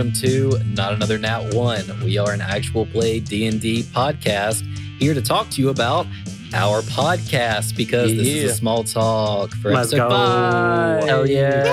and welcome to Not Another Nat One. We are an actual play D and D podcast here to talk to you about our podcast because this is a small talk for Let's episode go. five. Hell yeah!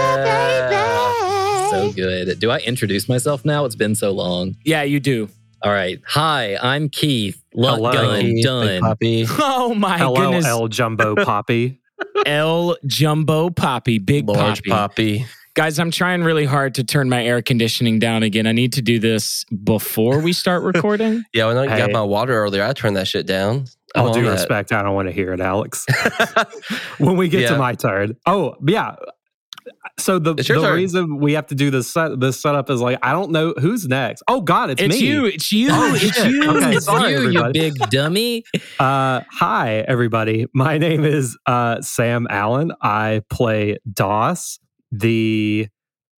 Yeah, So good. Do I introduce myself now? It's been so long. Yeah, you do. All right. Hi, I'm Keith. Luck Hello, gun Keith. done. Oh my Hello, goodness. El Jumbo Poppy. L Jumbo Poppy, Big Large Poppy. poppy. Guys, I'm trying really hard to turn my air conditioning down again. I need to do this before we start recording. Yeah, when I got my water earlier, I turned that shit down. I'm All on due that. respect, I don't want to hear it, Alex. when we get Yeah. to my turn. Oh, yeah. So the, the turn. reason we have to do this set this setup is like I don't know who's next. Oh God, it's, It's me. you. It's you. Oh, it's you. Okay, It's sorry, you, you everybody. big dummy. Uh, hi, everybody. My name is uh, Sam Allen. I play Doss, the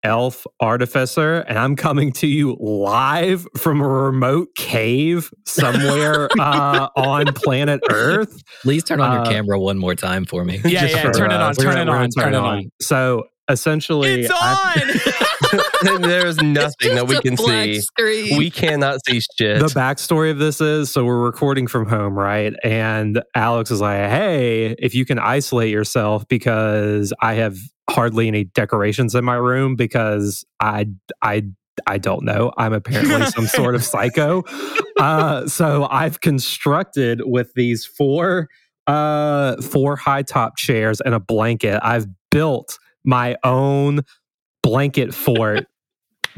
elf artificer, and I'm coming to you live from a remote cave somewhere uh, on planet Earth. Please turn on your Uh, camera one more time for me. Yeah, yeah. for, Turn it uh, on. Turn it we're gonna on. Turn it on. So essentially, It's I- on. There's nothing that we can see. Screen. We cannot see shit. the backstory of this is so we're recording from home, right? And Alex is like, hey, if you can isolate yourself because I have hardly any decorations in my room because I, I, I don't know. I'm apparently some sort of psycho. Uh, so I've constructed with these four, uh, four high top chairs and a blanket. I've built my own blanket fort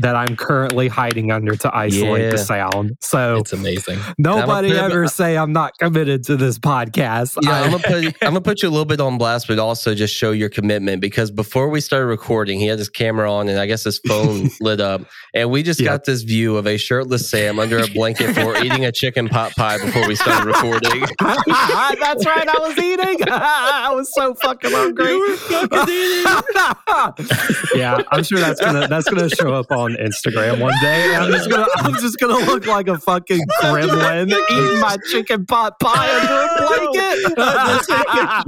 that I'm currently hiding under to isolate the sound. So it's amazing. Nobody ever uh, say I'm not committed to this podcast. yeah, uh, I- I'm gonna put I'm gonna put you a little bit on blast, but also just show your commitment because before we started recording, he had his camera on and I guess his phone lit up, and we just Yeah. got this view of a shirtless Sam under a blanket for eating a chicken pot pie before we started recording. That's right. I was eating. I was so fucking hungry. Fucking yeah, I'm sure that's gonna that's gonna show up on Instagram one day. I'm just gonna I'm just gonna look like a fucking gremlin eating my chicken pot pie under a blanket.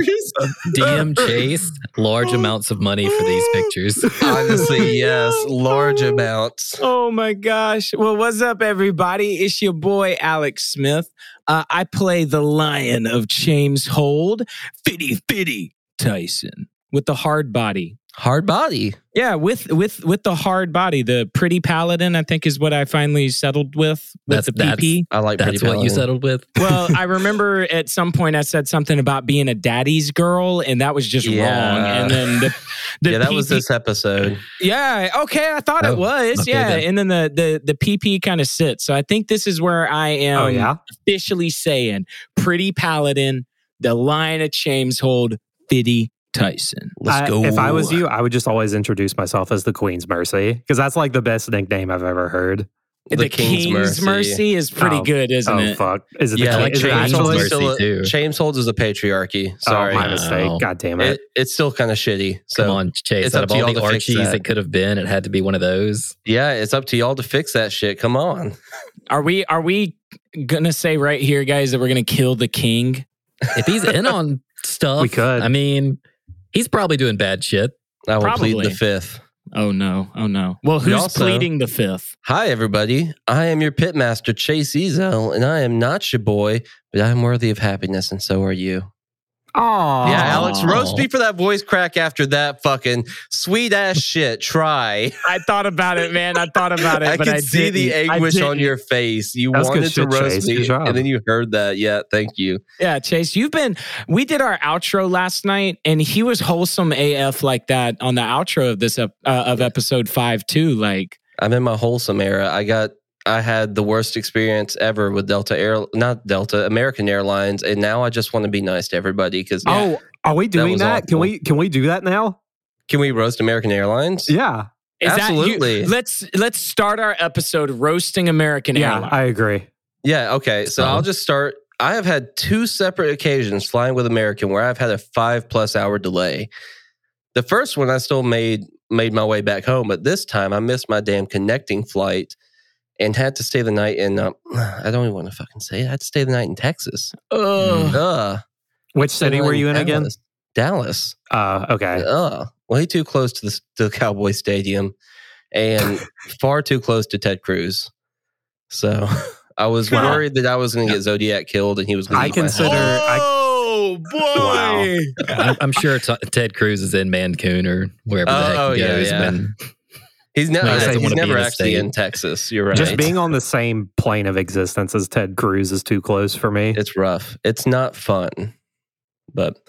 DM Chase, large amounts of money for these pictures. Honestly, yes, large amounts. Oh my gosh. Well, what's up, everybody? It's your boy, Alex Smith. Uh, I play the lion of James Hold, Fitty Fitty Tyson, with the hard body. Hard body. Yeah, with with with the hard body, the pretty paladin, I think is what I finally settled with with That's- the that's- PP. I like That's pretty what you settled with. well, I remember at some point I said something about being a daddy's girl, and that was just Yeah. wrong. And then the, the yeah, that was this episode. Yeah, okay, I thought Oh, it was. okay yeah, then. and then the the the PP kind of sits. So I think this is where I am oh yeah. officially saying pretty paladin, the line of James Hold, Fitty Tyson. Let's I- go. If I was you, I would just always introduce myself as the Queen's Mercy because that's like the best nickname I've ever heard. The, King's, Mercy. is pretty Oh. good, isn't oh it? fuck! Is it Yeah, the like King? Is James Holds actually? still a, too. James Holds is a patriarchy. Sorry, Oh, my Wow. mistake. God damn it. it, it's still kind of shitty. So Come on, Chase. it's Out up of to all y'all the Archies that. it could have been, it had to be one of those. yeah, it's up to y'all to fix that shit. Come on. Are we are we gonna say right here, guys, that we're gonna kill the king? If he's in on stuff, We could. I mean, he's probably doing bad shit. I will plead the fifth. Oh no, oh no. Well, who's also- pleading the fifth? Hi, everybody. I am your pitmaster, Chase Ezel, and I am not your boy, but I am worthy of happiness, and so are you. Oh, Yeah, Alex, roast me for that voice crack after that fucking sweet ass shit. Try. I thought about it, man. I thought about it, I but could I see the didn't. I anguish on your face. You That's wanted to shit, roast Chase. me, and then you heard that. Yeah, thank you. Yeah, Chase, you've been. We did our outro last night, and he was wholesome AF like that on the outro of this uh, of episode five too. Like, I'm in my wholesome era. I got I had the worst experience ever with Delta Air, not Delta, American Airlines, and now I just want to be nice to everybody because Oh, are we doing was that? Can we can we do that now? can we roast American Airlines? Yeah. is that you- Absolutely. let's let's start our episode roasting American Yeah, Airlines. I agree. Yeah, okay. So So- I'll just start. I have had two separate occasions flying with American where I've had a five plus hour delay. The first one I still made made my way back home, but this time I missed my damn connecting flight and had to stay the night in. Um, I don't even want to fucking say it. I had to stay the night in Texas. Ugh. Ugh. Which city were you in again? Dallas. Dallas. Uh, okay. Ugh. Way too close to the, to the Cowboy Stadium. and far too close to Ted Cruz. So I was Wow. worried that I was going to get Zodiac killed and he was going I to consider- I- oh boy! I'm, I'm sure t- Ted Cruz is in Cancun or wherever the Oh, heck oh, he yeah, goes. yeah. when- He's, ne- No, he he's never actually state. in Texas. You're right. Just being on the same plane of existence as Ted Cruz is too close for me. it's rough. It's not fun. But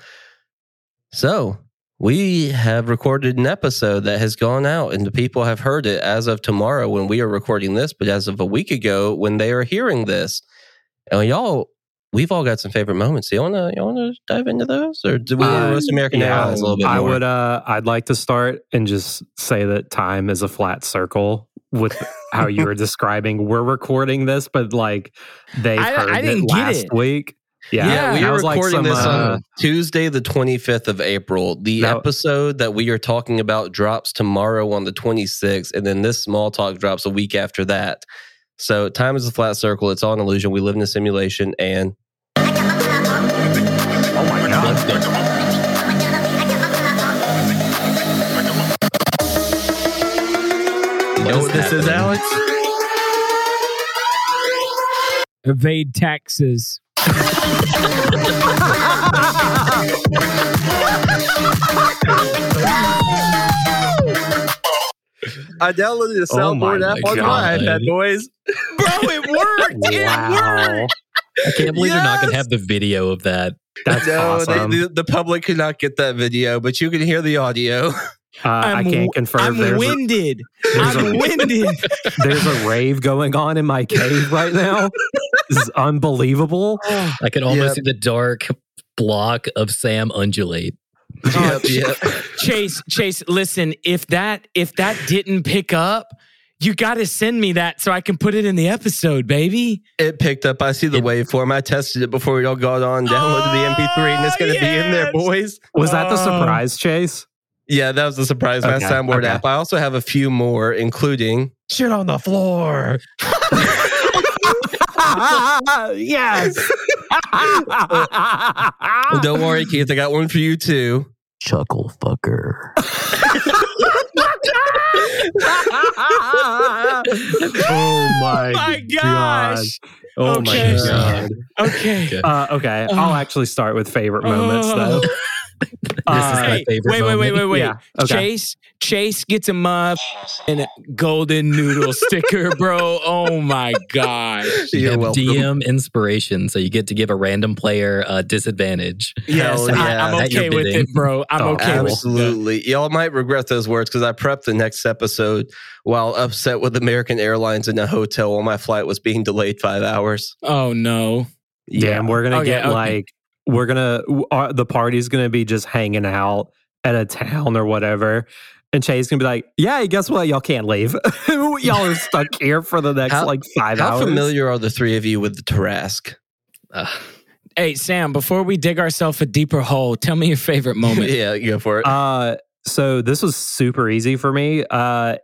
so we have recorded an episode that has gone out, and the people have heard it as of tomorrow when we are recording this, but as of a week ago when they are hearing this. And y'all, we've all got some favorite moments. You wanna you wanna dive into those, or do we want Uh, to roast American yeah, Airlines a little bit I more? would uh I'd like to start and just say that time is a flat circle with how you were describing we're recording this, but like they I- heard I didn't it get last it. week. Yeah, Yeah, we are was like recording some, this uh, on Tuesday, the 25th of April. The That- episode that we are talking about drops tomorrow on the 26th, and then this small talk drops a week after that. So, time is a flat circle. It's all an illusion. We live in a simulation, and my god. Let's go. you know what this is, Alex? Evade taxes. I downloaded a Oh soundboard app on my iPad, boys. Bro, it worked. Wow. I can't believe they're not going to have the video of that. That's no, awesome. they, the, the public could not get that video, but you can hear the audio. uh, I can't confirm I'm there's a, winded. there's I'm a- winded. there's a rave going on in my cave right now. This is unbelievable. I can almost Yep. see the dark block of Sam undulate. yep, yep. Chase, Chase, listen, if that if that didn't pick up, you got to send me that so I can put it in the episode, baby. It picked up. I see the It- waveform. I tested it before we all got on, downloaded the MP3, and oh, it's going to be in there, boys. Was that the Oh. surprise chase? Yeah, that was the surprise. My Okay, soundboard okay. app. I also have a few more, including Shit on the floor. yes. Don't worry, Keith. I got one for you too. Chuckle fucker. oh my, My gosh. Oh Okay. my god. Okay. Okay. Uh, okay, I'll actually start with favorite moments though. This Uh, is my Hey, favorite wait, wait, wait, wait, wait. Yeah, okay. Chase, Chase gets a muff and a golden noodle sticker, bro. Oh my gosh. You have welcome. DM inspiration, so you get to give a random player a disadvantage. Yes, Hell I, yeah. I'm okay with bidding. it, bro. I'm Oh, okay with it. Absolutely. Y'all might regret those words because I prepped the next episode while upset with American Airlines in a hotel while my flight was being delayed five hours. Oh no. Damn, we're gonna Okay, get okay. like we're gonna w- uh, the party's gonna be just hanging out at a town or whatever. And Chase gonna be like, "Yeah, guess what? Y'all can't leave. Y'all are stuck here for the next How- like five How hours." familiar are the three of you with the Tarrasque? Uh, Hey, Sam, before we dig ourselves a deeper hole, tell me your favorite moment. yeah, go for it. Uh, so this was super easy for me. Uh,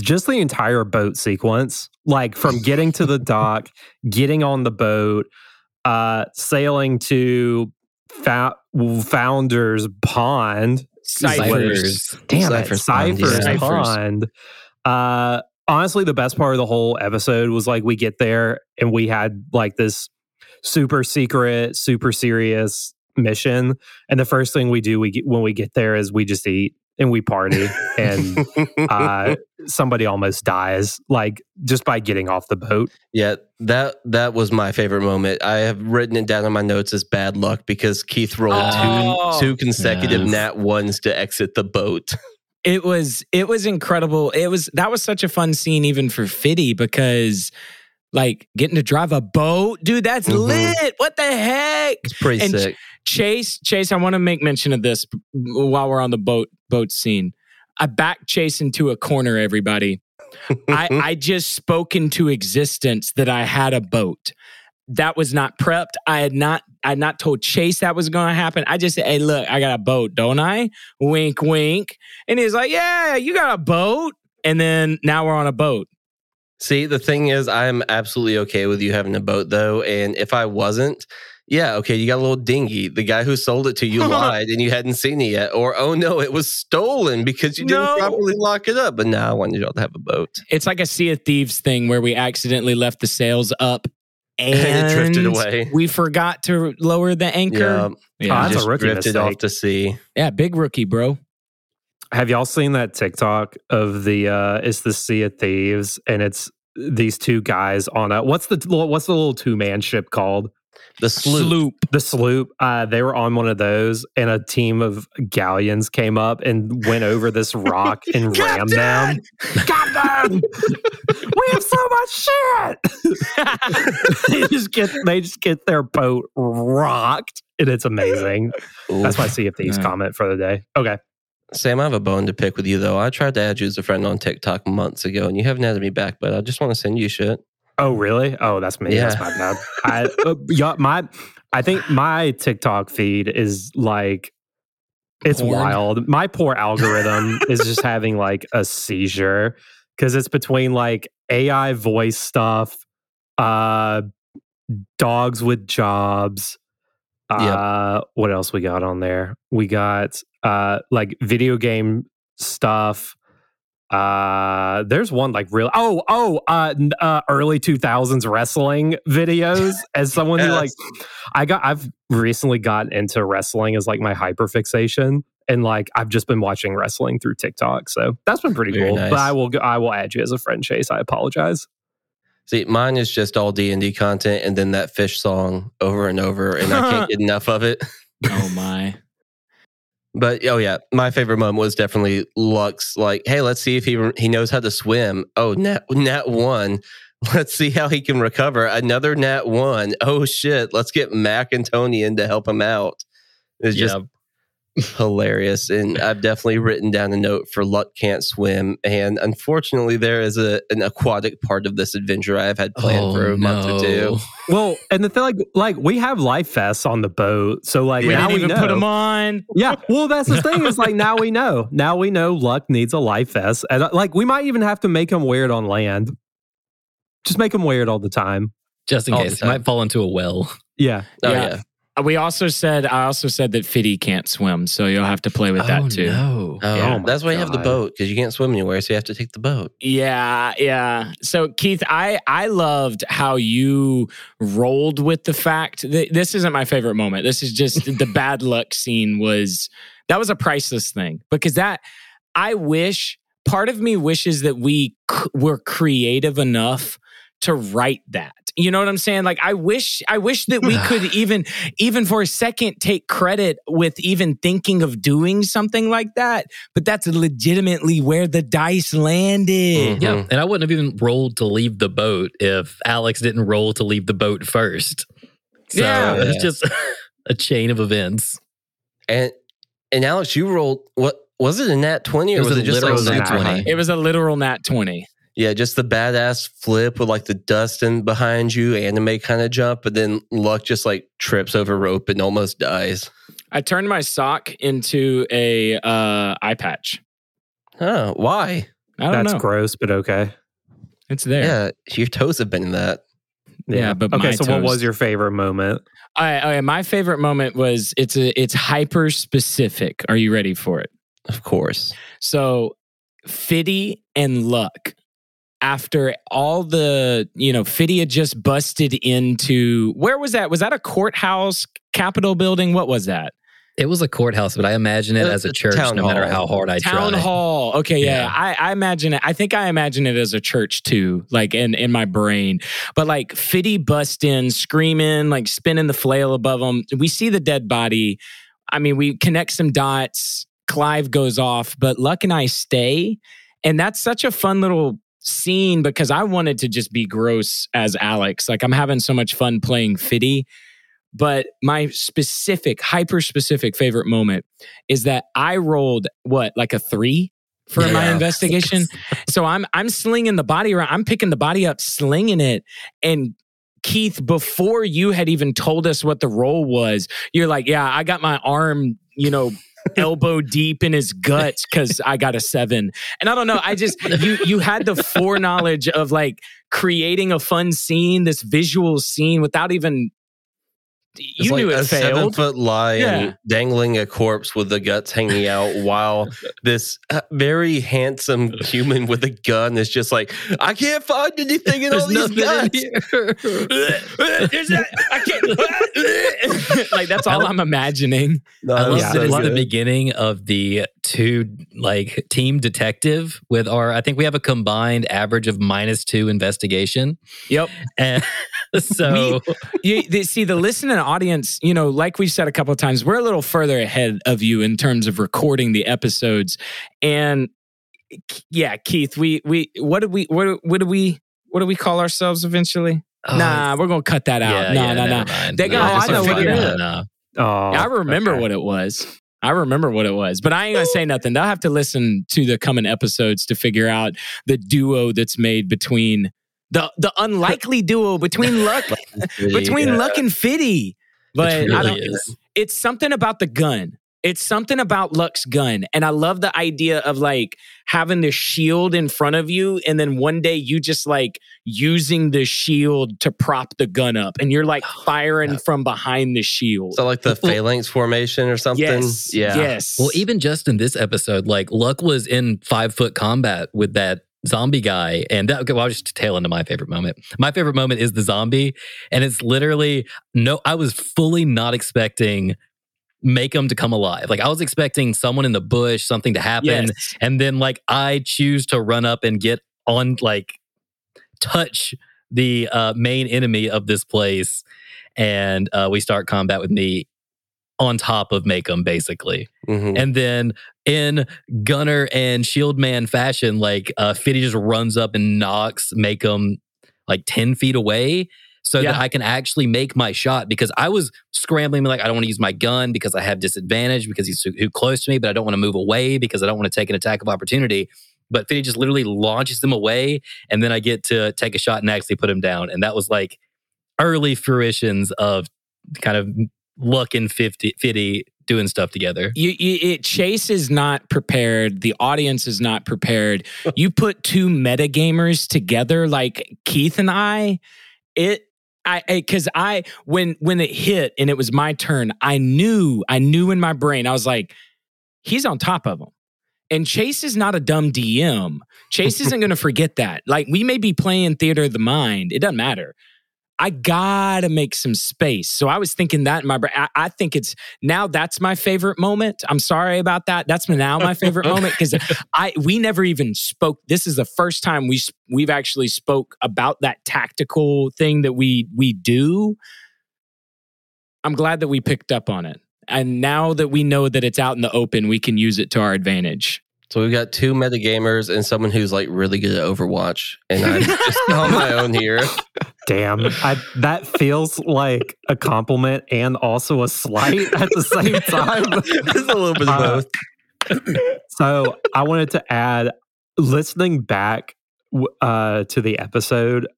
just the entire boat sequence, like from getting to the dock, getting on the boat, uh, sailing to fa- Founder's Pond. Ciphers. Damn Cypher's it, Pond, Cypher's yeah. Pond. Uh, honestly, the best part of the whole episode was like we get there and we had like this super secret, super serious mission, and the first thing we do we get, when we get there is we just eat and we party, and uh, somebody almost dies like just by getting off the boat. yeah, that that was my favorite moment. I have written it down on my notes as bad luck because Keith rolled Oh. two two consecutive Yes. nat ones to exit the boat. It was it was incredible. It was that was such a fun scene even for Fitty because like getting to drive a boat, dude, that's Mhm. lit. What the heck? It's pretty And sick. Chase, Chase, I want to make mention of this while we're on the boat boat scene. I backed Chase into a corner, everybody. I, I just spoke into existence that I had a boat. That was not prepped. I had not I had not told Chase that was gonna happen. I just said, hey, look, I got a boat, don't I? Wink, wink. And he's like, Yeah, you got a boat. And then now we're on a boat. See, the thing is, I'm absolutely okay with you having a boat, though. And if I wasn't, yeah, okay, you got a little dinghy. The guy who sold it to you lied and you hadn't seen it yet. Or, oh no, it was stolen because you didn't No. properly lock it up. But now I wanted y'all to have a boat. It's like a Sea of Thieves thing where we accidentally left the sails up and, And it drifted away. We forgot to lower the anchor. Yeah, Yeah, Oh, that's a just rookie drifted mistake. off to sea. yeah big rookie, bro. Have y'all seen that TikTok of the uh it's the Sea of Thieves and it's these two guys on a what's the what's the little two man ship called? The sloop. The sloop. Uh they were on one of those and a team of galleons came up and went over this rock and rammed them. Captain! we have so much shit. they just get they just get their boat rocked and it's amazing. That's my Sea of Thieves Yeah. comment for the day. Okay. Sam, I have a bone to pick with you though. I tried to add you as a friend on TikTok months ago, and you haven't added me back. But I just want to send you shit. Oh, really? Oh, that's me. Yeah. That's my bad. I, uh, yeah, my, I think my TikTok feed is like, it's Porn. wild. My poor algorithm is just having like a seizure because it's between like AI voice stuff, uh, dogs with jobs. Uh, what else we got on there? We got uh, like video game stuff. Uh, there's one like real. Oh, oh, uh, uh, early 2000s wrestling videos. As someone who like, I got, I've recently gotten into wrestling as like my hyper fixation and like I've just been watching wrestling through TikTok. So that's been pretty Very cool. nice. But I will, go, I will add you as a friend, Chase. I apologize. See, mine is just all D and D content, and then that fish song over and over, and I can't get enough of it. Oh my. But oh yeah, my favorite moment was definitely Lux. Like, hey, let's see if he he knows how to swim. Oh, nat nat one. Let's see how he can recover. Another nat one. Oh shit. Let's get Mac and Tony in to help him out. It's just hilarious. And I've definitely written down a note for Luck can't swim. And unfortunately, there is a an aquatic part of this adventure I've had planned for a month or two. Well, and the thing, like, like we have life vests on the boat, so like We now didn't we even know. put them on. Yeah, well, that's the thing. Is like now we know. Now we know Luck needs a life vest, and uh, like we might even have to make him wear it on land. Just make him wear it all the time. Just in All case. He might fall into a well. Yeah, Oh Yeah. yeah. Uh, We also said I also said that Fiddy can't swim, so you'll have to play with that too. No. Oh, Yeah. that's why you have the boat because you can't swim anywhere, so you have to take the boat. Yeah, yeah. So Keith, I I loved how you rolled with the fact that this isn't my favorite moment. This is just the bad luck scene was that was a priceless thing because that I wish part of me wishes that we c- were creative enough to write that. You know what I'm saying? Like I wish I wish that we could even even for a second take credit with even thinking of doing something like that, but that's legitimately where the dice landed. Mhm. Yeah. And I wouldn't have even rolled to leave the boat if Alex didn't roll to leave the boat first. So Yeah. it's just a chain of events. And and Alex, you rolled what was it a nat twenty or It was was, it just like literal nat 20. It was a literal nat 20. Yeah, just the badass flip with like the dust in behind you, anime kind of jump, but then Luck just like trips over rope and almost dies. I turned my sock into a uh, eye patch. Huh? why? I don't that's know. gross, but okay. It's there. Yeah, your toes have been in that. Yeah, but okay. my So, what was your favorite moment? I, I, my favorite moment was it's a it's hyper specific. Are you ready for it? Of course. So, Fiddy and Luck, after all the, you know, Fiddy had just busted into, where was that? Was that a courthouse, Capitol building? What was that? It was a courthouse, but I imagine it Uh, as a church town no matter how hard I Town try. Town hall. Okay, yeah. Yeah. I, I imagine it. I think I imagine it as a church too, like in, in my brain. But like Fiddy bust in, screaming, like spinning the flail above him. We see the dead body. I mean, we connect some dots. Clive goes off, but Luck and I stay. And that's such a fun little scene because I wanted to just be gross as Alex. Like I'm having so much fun playing Fiddy. But my specific, hyper specific favorite moment is that I rolled what, like a three for my investigation. so I'm I'm slinging the body around. I'm picking the body up, slinging it, and Keith, before you had even told us what the role was, you're like, "Yeah, I got my arm, you know." Elbow deep in his guts because I got a seven. And I don't know. I just you you had the foreknowledge of like creating a fun scene, this visual scene without even you like knew a it Seven foot lion Yeah. dangling a corpse with the guts hanging out while this uh, very handsome human with a gun is just like, I can't find anything in all these nothing guts. in here. There's that. I can't. like that's all I'm imagining. No, I love Yeah. that it's the beginning of the two like team detective with our I think we have a combined average of minus two investigation. Yep. And so you the, see the listening audience you know like we've said a couple of times we're a little further ahead of you in terms of recording the episodes and yeah keith we we what do we what, what do we what do we call ourselves eventually oh, nah we're gonna cut that out yeah, no yeah, no no never mind. They're No, gonna just have to figure figure it it out. No. Oh, i remember okay. what it was I remember what it was, but I ain't gonna say nothing. They'll have to listen to the coming episodes to figure out the duo that's made between the the unlikely duo between Luck between Yeah. Luck and Fitty. But It I really it's something about the gun. It's something about Luck's gun. And I love the idea of like having the shield in front of you. And then one day you just like using the shield to prop the gun up and you're like firing from behind the shield. So like the phalanx formation or something. yes. Yeah. Yes. Well, even just in this episode, like Luck was in five foot combat with that zombie guy, and that well, I'll just tail into my favorite moment. My favorite moment is the zombie, and it's literally no. I was fully not expecting make him to come alive. Like I was expecting someone in the bush, something to happen, Yes. and then like I choose to run up and get on like touch the uh, main enemy of this place, and uh, we start combat with me on top of Makem, basically. Mhm. And then in Gunner and Shield Man fashion, like uh, Fitty just runs up and knocks Makem like 10 feet away so that I can actually make my shot because I was scrambling like I don't want to use my gun because I have disadvantage because he's too, close to me, but I don't want to move away because I don't want to take an attack of opportunity. But Fitty just literally launches them away, and then I get to take a shot and actually put him down. And that was like early fruitions of kind of luck and 50, Fitty doing stuff together. You, you, it, Chase is not prepared. The audience is not prepared. you put two metagamers together, like Keith and I. It, I, because I, when when it hit and it was my turn, I knew, I knew in my brain, I was like, he's on top of him. And Chase is not a dumb DM. Chase isn't going to forget that. Like we may be playing theater of the mind. It doesn't matter. I gotta make some space. So I was thinking that in my brain. I, I think it's now that's my favorite moment. I'm sorry about that. That's now my favorite moment because I we never even spoke. This is the first time we we've actually spoke about that tactical thing that we we do. I'm glad that we picked up on it. And now that we know that it's out in the open, we can use it to our advantage. So we've got two metagamers and someone who's like really good at Overwatch. And I'm just on my own here. Damn, I, that feels like a compliment and also a slight at the same time. It's a little bit of Uh, both. so I wanted to add, listening back uh, to the episode,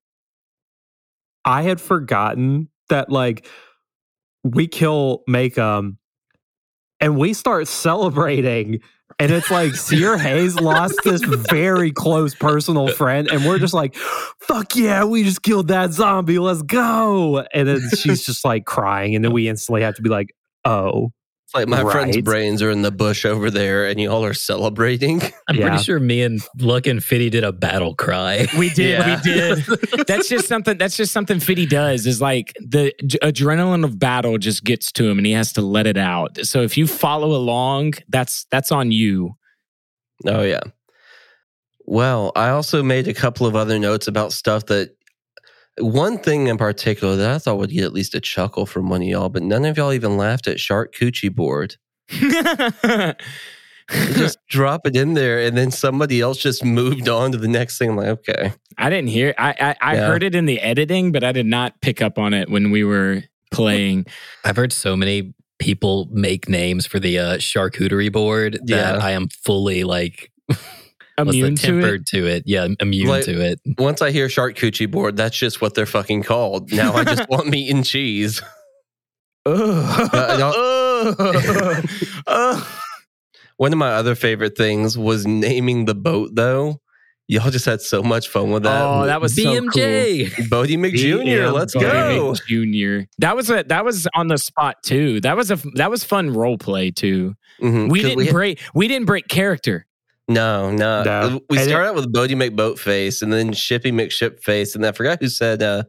I had forgotten that like we kill Makem and we start celebrating. And it's like Seer Hayes lost this very close personal friend, and we're just like, "Fuck yeah, we just killed that zombie. Let's go!" And then she's just like crying, and then we instantly have to be like, "Oh, It's like my friend's brains are in the bush over there and you all are celebrating. I'm Yeah. pretty sure me and Luck and Fitty did a battle cry. We did, Yeah. we did. That's just something. That's just something Fitty does. Is like the j- adrenaline of battle just gets to him, and he has to let it out. So if you follow along, that's that's on you. Oh, yeah. Well, I also made a couple of other notes about stuff that one thing in particular that I thought would get at least a chuckle from one of y'all, but none of y'all even laughed at Shark Coochie Board. Just drop it in there and then somebody else just moved on to the next thing. I'm like, okay. I didn't hear. I I, I Yeah. heard it in the editing, but I did not pick up on it when we were playing. I've heard so many people make names for the uh, charcuterie board that Yeah. I am fully like what's the Immune to it. tempered to it. Yeah, immune Like- to it. Once I hear Shark Coochie Board, that's just what they're fucking called. Now I just want meat and cheese. Ugh. Uh. One of my other favorite things was naming the boat, though. Y'all just had so much fun with that. oh, that was so cool. BMJ. Boaty McJr. Let's go. Junior. That was a that was on the spot too. That was a that was fun role play too. Mhm, We didn't had- break we didn't break character. No, no. No. We And it- out with Boaty McBoatface and then Shippy McShipface. And I forgot who said uh,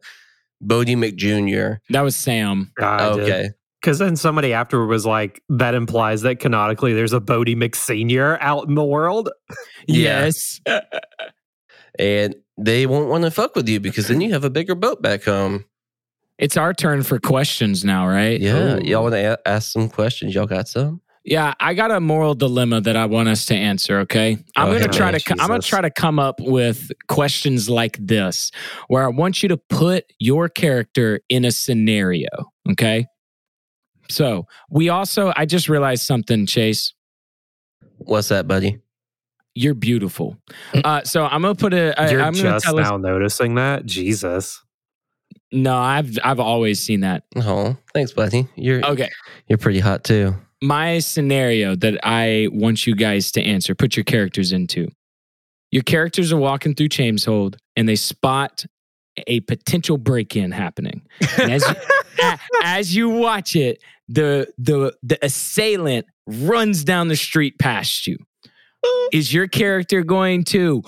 Boaty McJr. That was Sam. okay. Because then somebody afterward was like, that implies that canonically there's a Boaty McSenior out in the world. Yes. And they won't want to fuck with you because then you have a bigger boat back home. It's our turn for questions now, right? Yeah. Ooh. Y'all want to a- ask some questions? Y'all got some? Yeah, I got a moral dilemma that I want us to answer. Okay, I'm Go gonna try to. co- I'm gonna try to come up with questions like this, where I want you to put your character in a scenario. Okay. So we also, I just realized something, Chase. What's that, buddy? You're beautiful. Uh, so I'm gonna put a. I, You're I'm just tell us. now noticing that? Jesus. No, I've I've always seen that. Oh, thanks, buddy. You're Okay. you're pretty hot too. My scenario that I want you guys to answer, put your characters into. Your characters are walking through Chameshold and they spot a potential break-in happening. And as, you, a- as you watch it, the the the assailant runs down the street past you. Is your character going to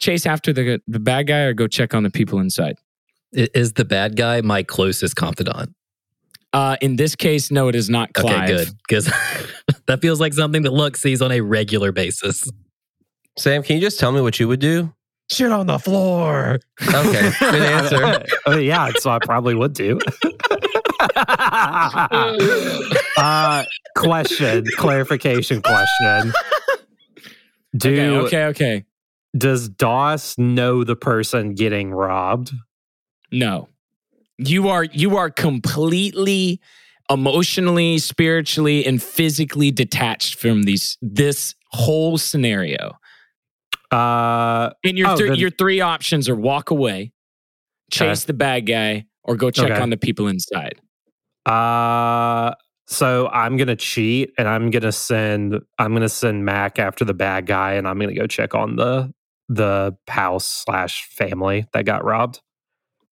chase after the the bad guy or go check on the people inside? Is the bad guy my closest confidant? Uh, in this case, no, it is not Clive. Okay, good. Because that feels like something that Luck sees on a regular basis. Sam, can you just tell me what you would do? Shit on the floor. Okay, good answer. Oh, yeah, so I probably would do. uh, question, clarification question. Do Okay, okay, okay. does Doss know the person getting robbed? No. You are you are completely emotionally, spiritually, and physically detached from these this whole scenario. Uh, And your Oh, then- your three options are walk away, chase the bad guy, or go check Okay. on the people inside. uh, so I'm gonna cheat and I'm gonna send I'm gonna send Mac after the bad guy and I'm gonna go check on the the house slash family that got robbed.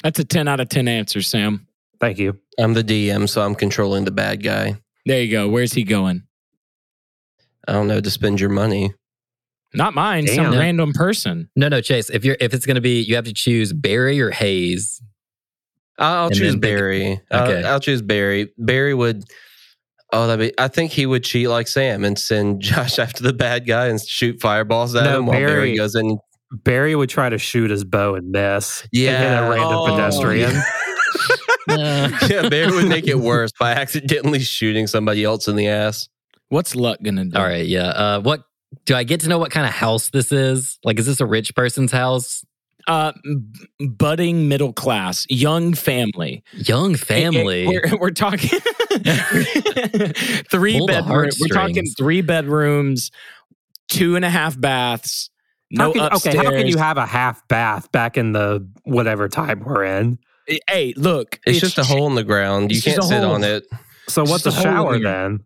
That's a 10 out of 10 answer, Sam. Thank you. I'm the DM, so I'm controlling the bad guy. There you go. Where's he going? I don't know to spend your money. Not mine, some Damn. random person. No, no, Chase. If you're if it's going to be, you have to choose Barry or Hayes. I'll, I'll And choose then pick- Barry. Okay. I'll, I'll choose Barry. Barry would. Oh, that be. I think he would cheat like Sam and send Josh after the bad guy and shoot fireballs at No, him while Barry Barry- goes in. Barry would try to shoot his bow and miss. Yeah. and hit a random Oh, pedestrian. yeah, Barry would make it worse by accidentally shooting somebody else in the ass. What's luck gonna do? All right, yeah. Uh, what do I get to know? What kind of house this is? Like, is this a rich person's house? Uh, b- budding middle class, young family. Young family. We're, we're talking three bedrooms. We're talking three bedrooms, two and a half baths. No How can, upstairs. okay, how can you have a half bath back in the whatever time we're in? Eh, hey, look, It's, just a hole in the ground. You can't sit hole. on it. So It's what's a a shower then?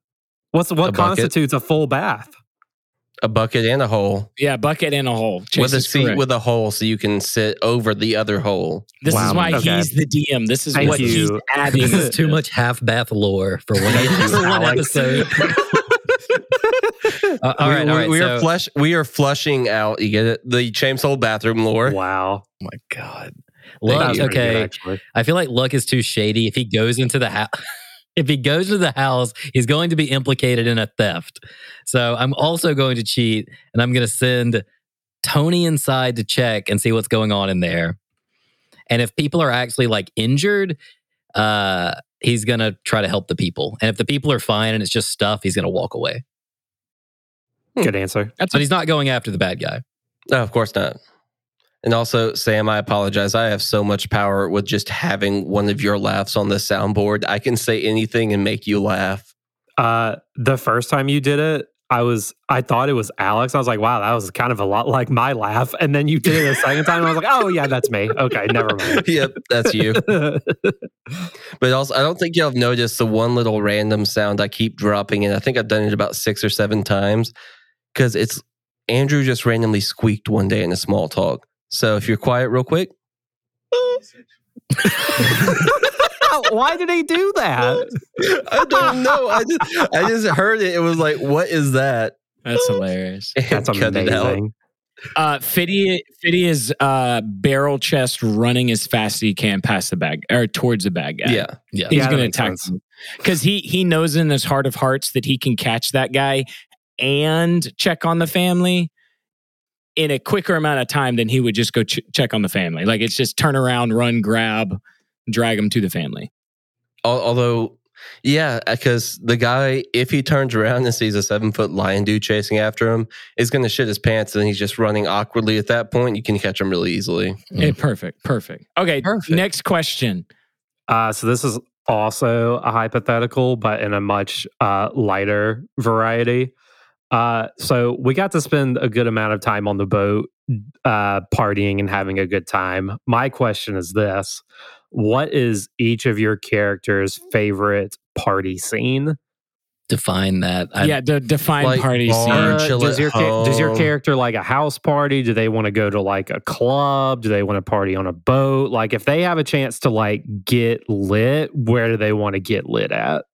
What's what A constitutes a full bath? A bucket and a hole Yeah, bucket and a hole. Chase with a seat correct. with a hole, so you can sit over the other hole. This is why okay. he's the DM. This is Thank what he's adding. this is too much half bath lore for one, for one episode. Uh, all we, right, all right. We, we so- are flush. We are flushing out. You get it? The James Hole bathroom lore. Wow. oh my god. Luck, was pretty good, okay. I feel like Luck is too shady. If he goes into the house, if he goes to the house, he's going to be implicated in a theft. So I'm also going to cheat, and I'm going to send Tony inside to check and see what's going on in there. And if people are actually like injured, uh, he's going to try to help the people. And if the people are fine and it's just stuff, he's going to walk away. Good answer. That's But he's not going after the bad guy. No, of course not. And also, Sam, I apologize. I have so much power with just having one of your laughs on the soundboard. I can say anything and make you laugh. Uh, the first time you did it, I was I thought it was Alex. I was like, wow, that was kind of a lot like my laugh. And then you did it a second time. And I was like, oh yeah, that's me. Okay, never mind. yep, that's you. But also, I don't think y'all have noticed the one little random sound I keep dropping in. I think I've done it about six or seven times because it's Andrew just randomly squeaked one day in a small talk. So if you're quiet real quick, Why did he do that? I don't know. I just I just heard it. It was like, what is that? That's hilarious. And That's cut it out. amazing. Uh, Fiddy, Fiddy is uh, barrel chest running as fast as he can past the bag or towards the bag guy. Yeah. Yeah. he's Yeah, going to attack him because he he knows in his heart of hearts that he can catch that guy and check on the family in a quicker amount of time than he would just go ch- check on the family. Like it's just turn around, run, grab, drag him to the family. Although, yeah, because the guy, if he turns around and sees a seven foot lion dude chasing after him, is going to shit his pants and he's just running awkwardly. At that point, you can catch him really easily. Mm. Eh, perfect, perfect. Okay, Perfect. next question. Uh, so this is also a hypothetical, but in a much uh, lighter variety. Uh, so we got to spend a good amount of time on the boat, uh, partying and having a good time. My question is this: What is each of your characters' favorite party scene? Define that. I, yeah, the define like party bar- scene. Or does your cha- does your character like a house party? Do they want to go to like a club? Do they want to party on a boat? Like if they have a chance to like get lit, where do they want to get lit at?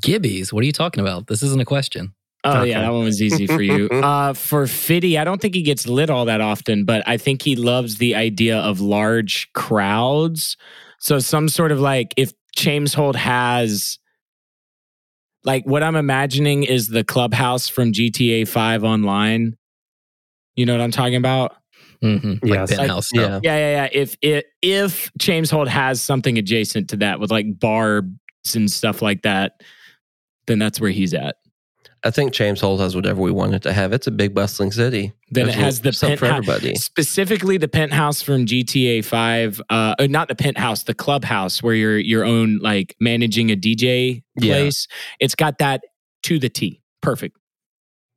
Gibbies. What are you talking about? This isn't a question. Oh Okay. yeah, that one was easy for you. uh, for Fiddy, I don't think he gets lit all that often, but I think he loves the idea of large crowds. So some sort of like if James Holt has like what I'm imagining is the clubhouse from GTA 5 online. You know what I'm talking about? Mm-hmm. Yes. Like penthouse stuff. Yeah. Yeah, yeah, yeah. If it if James Holt has something adjacent to that with like barbs and stuff like that, then that's where he's at. I think James Holt has whatever we want it to have. It's a big bustling city. Then it has the something for everybody. specifically the penthouse from GTA Five. Uh, uh, not the penthouse, the clubhouse where you're your own like managing a DJ Yeah. place. It's got that to the T. Perfect.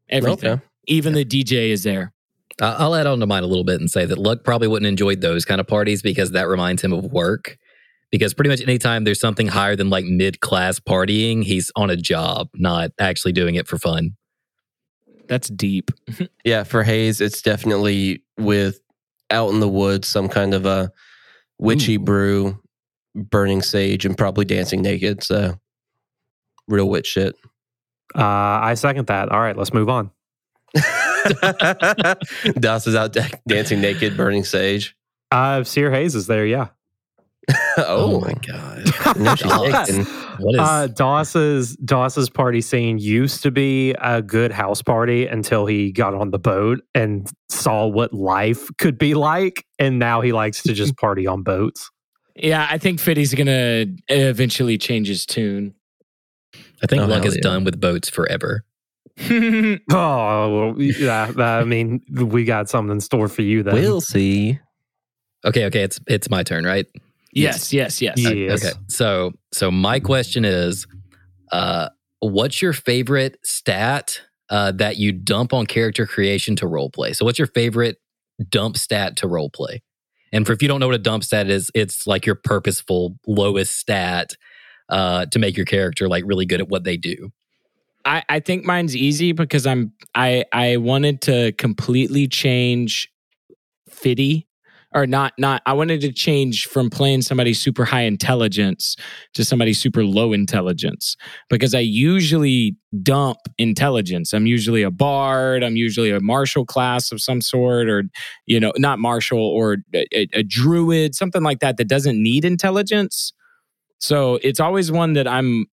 Everything. Okay. Even the DJ is there. I- I'll add on to mine a little bit and say that Luck probably wouldn't enjoy those kind of parties because that reminds him of work. Because pretty much anytime there's something higher than like mid class partying, he's on a job, not actually doing it for fun. That's deep. Yeah, for Hayes, it's definitely with out in the woods, some kind of a witchy Ooh. brew, burning sage, and probably dancing naked. So, real witch shit. Uh, I second that. All right, let's move on. Doss is out da- dancing naked, burning sage. Uh, Seer Hayes is there, yeah. Oh, my god. No, she's Doss. taken. What is Uh, Doss's Doss's party scene used to be a good house party until he got on the boat and saw what life could be like, and now he likes to just party on boats. Yeah, I think Fiddy's gonna eventually change his tune. I think Oh, Luck is yeah. done with boats forever. Oh, well, yeah. I mean, we got something in store for you then. We'll see. Okay, okay, it's it's my turn, right? Yes, yes, yes. Yeah. Okay, Yes. Okay. So so my question is uh what's your favorite stat uh that you dump on character creation to role play? So what's your favorite dump stat to role play? And for if you don't know what a dump stat is, it's like your purposeful lowest stat uh to make your character like really good at what they do. I, I think mine's easy because I'm I I wanted to completely change Fiddy or not not I wanted to change from playing somebody super high intelligence to somebody super low intelligence because I usually dump intelligence. I'm usually a bard, I'm usually a martial class of some sort or you know, not martial or a, a- druid, something like that that doesn't need intelligence. So it's always one that I'm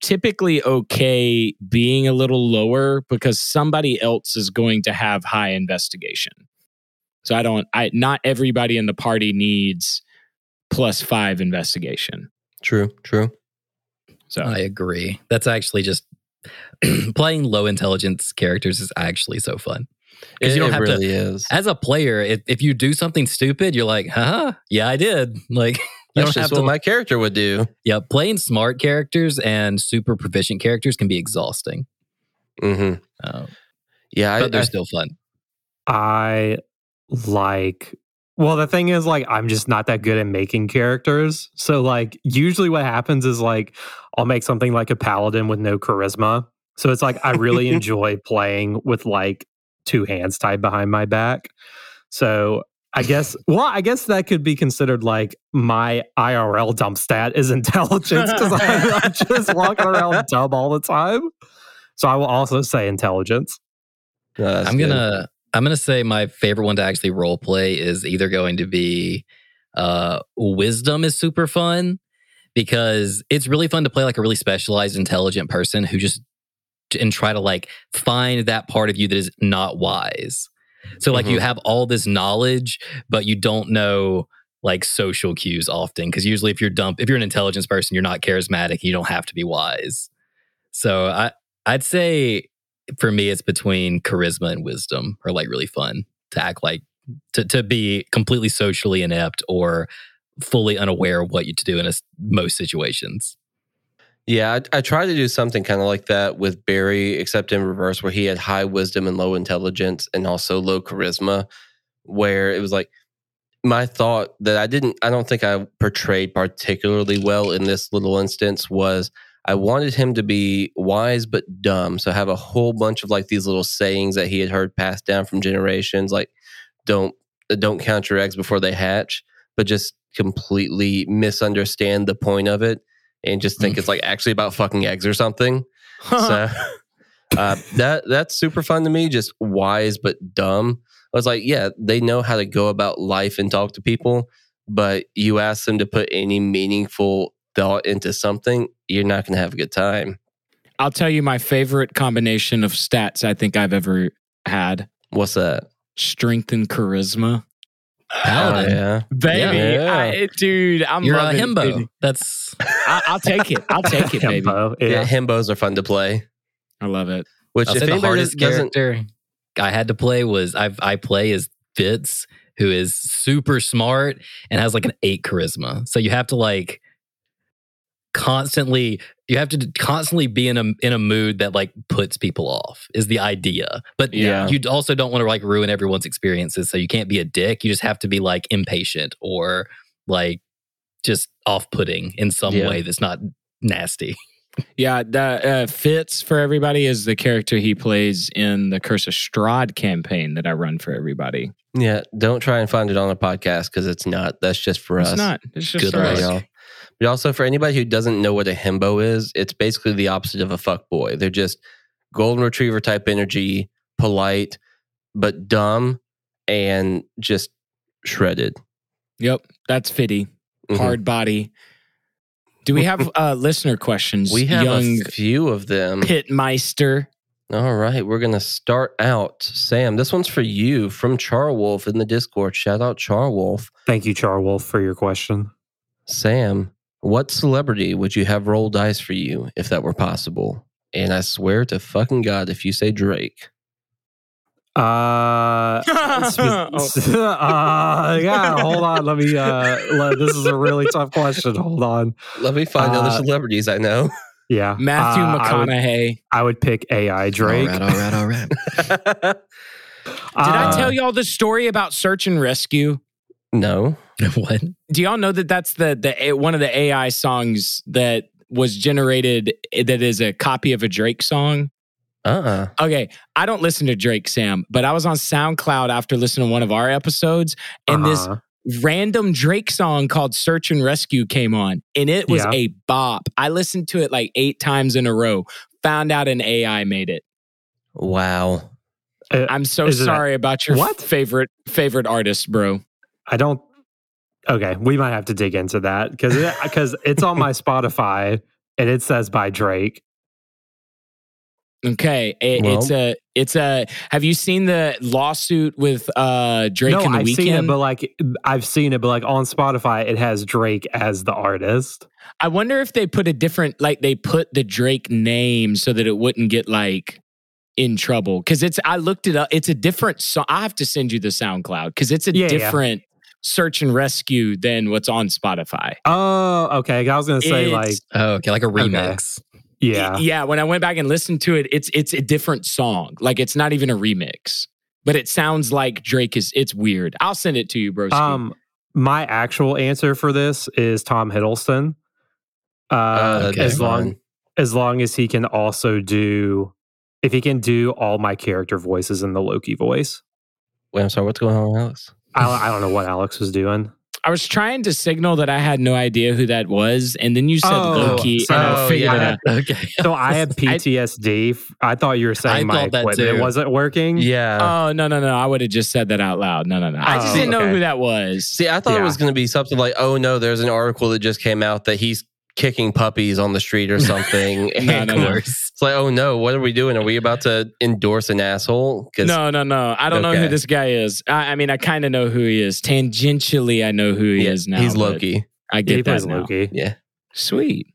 typically okay being a little lower because somebody else is going to have high investigation. So I don't I not everybody in the party needs plus 5 investigation. True, true. So I agree. That's actually just playing low intelligence characters is actually so fun. It, you don't it have to- really is. As a player, if, if you do something stupid, you're like, huh? yeah, I did. Like you That's don't have just to what my character would do. Yeah, playing smart characters and super proficient characters can be exhausting. hmm Uh, Yeah, I, but they're I- still fun. I like well the thing is like I'm just not that good at making characters. So like usually what happens is like I'll make something like a paladin with no charisma. So it's like I really enjoy playing with like two hands tied behind my back. So I guess, well, I guess that could be considered like my IRL dump stat is intelligence because I'm, I'm just walking around dumb all the time. So I will also say intelligence. No, I'm good. gonna I'm gonna say my favorite one to actually role play is either going to be uh wisdom is super fun because it's really fun to play like a really specialized intelligent person who just and try to like find that part of you that is not wise. So like you have all this knowledge but you don't know like social cues often because usually if you're dumb, if you're an intelligence person you're not charismatic you don't have to be wise. So I I'd say for me it's between charisma and wisdom are like really fun to act like to, to be completely socially inept or fully unaware of what you to do in a most situations. Yeah, I, I tried to do something kind of like that with Barry, except in reverse, where he had high wisdom and low intelligence and also low charisma, where it was like my thought that I didn't, I don't think I portrayed particularly well in this little instance was I wanted him to be wise but dumb. So have a whole bunch of like these little sayings that he had heard passed down from generations, like don't don't count your eggs before they hatch, but just completely misunderstand the point of it and just think it's like actually about fucking eggs or something. so uh, that that's super fun to me. Just wise but dumb. I was like, yeah, they know how to go about life and talk to people, but you ask them to put any meaningful thought into something, you're not going to have a good time. I'll tell you my favorite combination of stats I think I've ever had: What's that? strength and charisma. Paladin. Oh, yeah. Baby, Yeah. I- dude, I'm you're a loving it, himbo dude. that's I, I'll take it. I'll take it, baby. Himbo, yeah, Yeah. himbos are fun to play. I love it. Which I'll if the hardest character I had to play was I I play as Fitz, who is super smart and has like an eight charisma. So you have to like constantly you have to constantly be in a in a mood that like puts people off is the idea. But Yeah. you also don't want to like ruin everyone's experiences. So you can't be a dick. You just have to be like impatient or like just off putting in some Yeah. way that's not nasty. Yeah, the uh, Fitz for everybody is the character he plays in the Curse of Strahd campaign that I run for everybody. yeah, don't try and find it on a podcast because it's not. That's just for us. It's us. not. It's just Good for us. luck. y'all. But also for anybody who doesn't know what a himbo is, it's basically the opposite of a fuck boy. They're just golden retriever type energy, polite, but dumb and just shredded. Yep, that's Fitty. Mhm. Hard body. Do we have uh, listener questions? We have young a few of them. Pitmeister. All right, we're gonna start out. Sam, this one's for you from Charwolf in the Discord. Shout out Charwolf. Thank you, Charwolf, for your question. Sam, what celebrity would you have roll dice for you if that were possible? And I swear to fucking God, if you say Drake, Uh, spe- uh, yeah, hold on. Let me, uh, let, this is a really tough question. Hold on. let me find other Uh, celebrities I know. Yeah. Matthew uh, I would, McConaughey. I would pick AI Drake. All right, all right, all right. Did I Uh, tell y'all the story about search and rescue? No. what? Do y'all know that that's the the one of the AI songs that was generated that is a copy of a Drake song? Uh uh Okay, I don't listen to Drake, Sam, but I was on SoundCloud after listening to one of our episodes, and uh-huh. this random Drake song called Search and Rescue came on, and it was Yeah. a bop. I listened to it like eight times in a row. Found out an AI made it. Wow. Uh, I'm so Is it sorry about your What? favorite favorite artist, bro. I don't. Okay, we might have to dig into that because because it's on my Spotify and it says by Drake. Okay, it- Well- it's a it's a. Have you seen the lawsuit with uh Drake no, and the I've Weeknd? seen it, but like I've seen it, but like on Spotify, it has Drake as the artist. I wonder if they put a different like they put the Drake name so that it wouldn't get like in trouble because it's I looked it up. It's a different song. I have to send you the SoundCloud because it's a Yeah, yeah. Different search and rescue than what's on Spotify. Oh, okay. I was gonna say It's- like Oh, okay, like a remix. yeah. yeah. When I went back and listened to it, it's it's a different song. Like it's not even a remix, but it sounds like Drake is. It's weird. I'll send it to you, bro. Um, my actual answer for this is Tom Hiddleston. Uh, Uh, that'd as long fun. as long as he can also do if he can do all my character voices in the Loki voice. Wait, I'm sorry. What's going on, Alex? I, I don't know what Alex was doing. I was trying to signal that I had no idea who that was, and then you said Oh, Loki, so- and I figured yeah. it out. Okay. So I had PTSD. I thought you were saying I my thought that equipment wasn't working. Yeah. Oh no no no! I would have just said that out loud. No no no! I just Oh, didn't know who that was. See, I thought it was going to be something like, oh no, there's an article that just came out that he's kicking puppies on the street or something. No, no, no. It's like, oh no, what are we doing? Are we about to endorse an asshole? 'Cause- No no no! I don't know who this guy is. I, I mean, I kind of know who he is. Tangentially, I know who he yeah, is now. he's Loki. I he get that plays now. Loki. Yeah. Sweet.